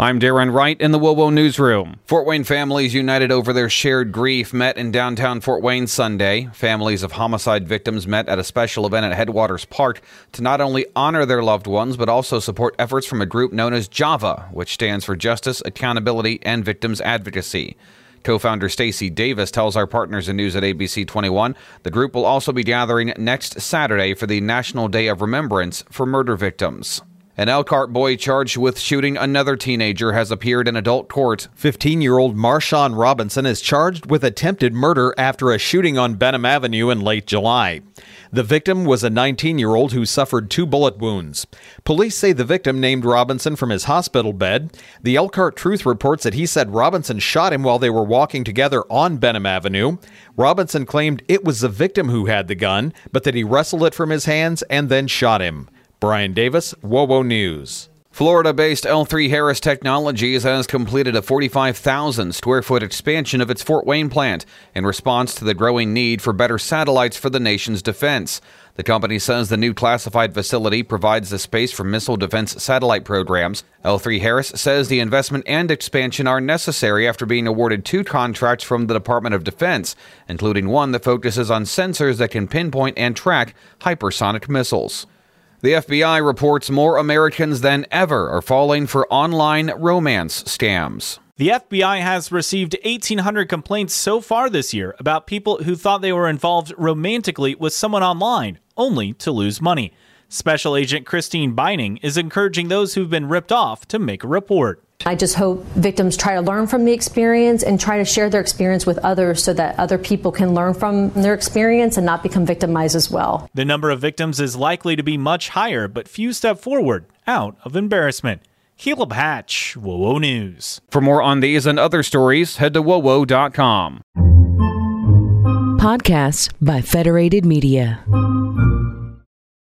I'm Darren Wright in the WOWO Newsroom. Fort Wayne families united over their shared grief met in downtown Fort Wayne Sunday. Families of homicide victims met at a special event at Headwaters Park to not only honor their loved ones, but also support efforts from a group known as JAVA, which stands for Justice, Accountability, and Victims Advocacy. Co founder Stacy Davis tells our partners in news at ABC 21 the group will also be gathering next Saturday for the National Day of Remembrance for murder victims. An Elkhart boy charged with shooting another teenager has appeared in adult court. 15 year old Marshawn Robinson is charged with attempted murder after a shooting on Benham Avenue in late July. The victim was a 19 year old who suffered two bullet wounds. Police say the victim named Robinson from his hospital bed. The Elkhart Truth reports that he said Robinson shot him while they were walking together on Benham Avenue. Robinson claimed it was the victim who had the gun, but that he wrestled it from his hands and then shot him. Brian Davis, WOWO News. Florida based L3 Harris Technologies has completed a 45,000 square foot expansion of its Fort Wayne plant in response to the growing need for better satellites for the nation's defense. The company says the new classified facility provides the space for missile defense satellite programs. L3 Harris says the investment and expansion are necessary after being awarded two contracts from the Department of Defense, including one that focuses on sensors that can pinpoint and track hypersonic missiles. The FBI reports more Americans than ever are falling for online romance scams. The FBI has received 1,800 complaints so far this year about people who thought they were involved romantically with someone online, only to lose money. Special Agent Christine Beining is encouraging those who've been ripped off to make a report. I just hope victims try to learn from the experience and try to share their experience with others so that other people can learn from their experience and not become victimized as well. The number of victims is likely to be much higher, but few step forward out of embarrassment. Caleb Hatch, WOWO News. For more on these and other stories, head to WOWO.com. Podcasts by Federated Media.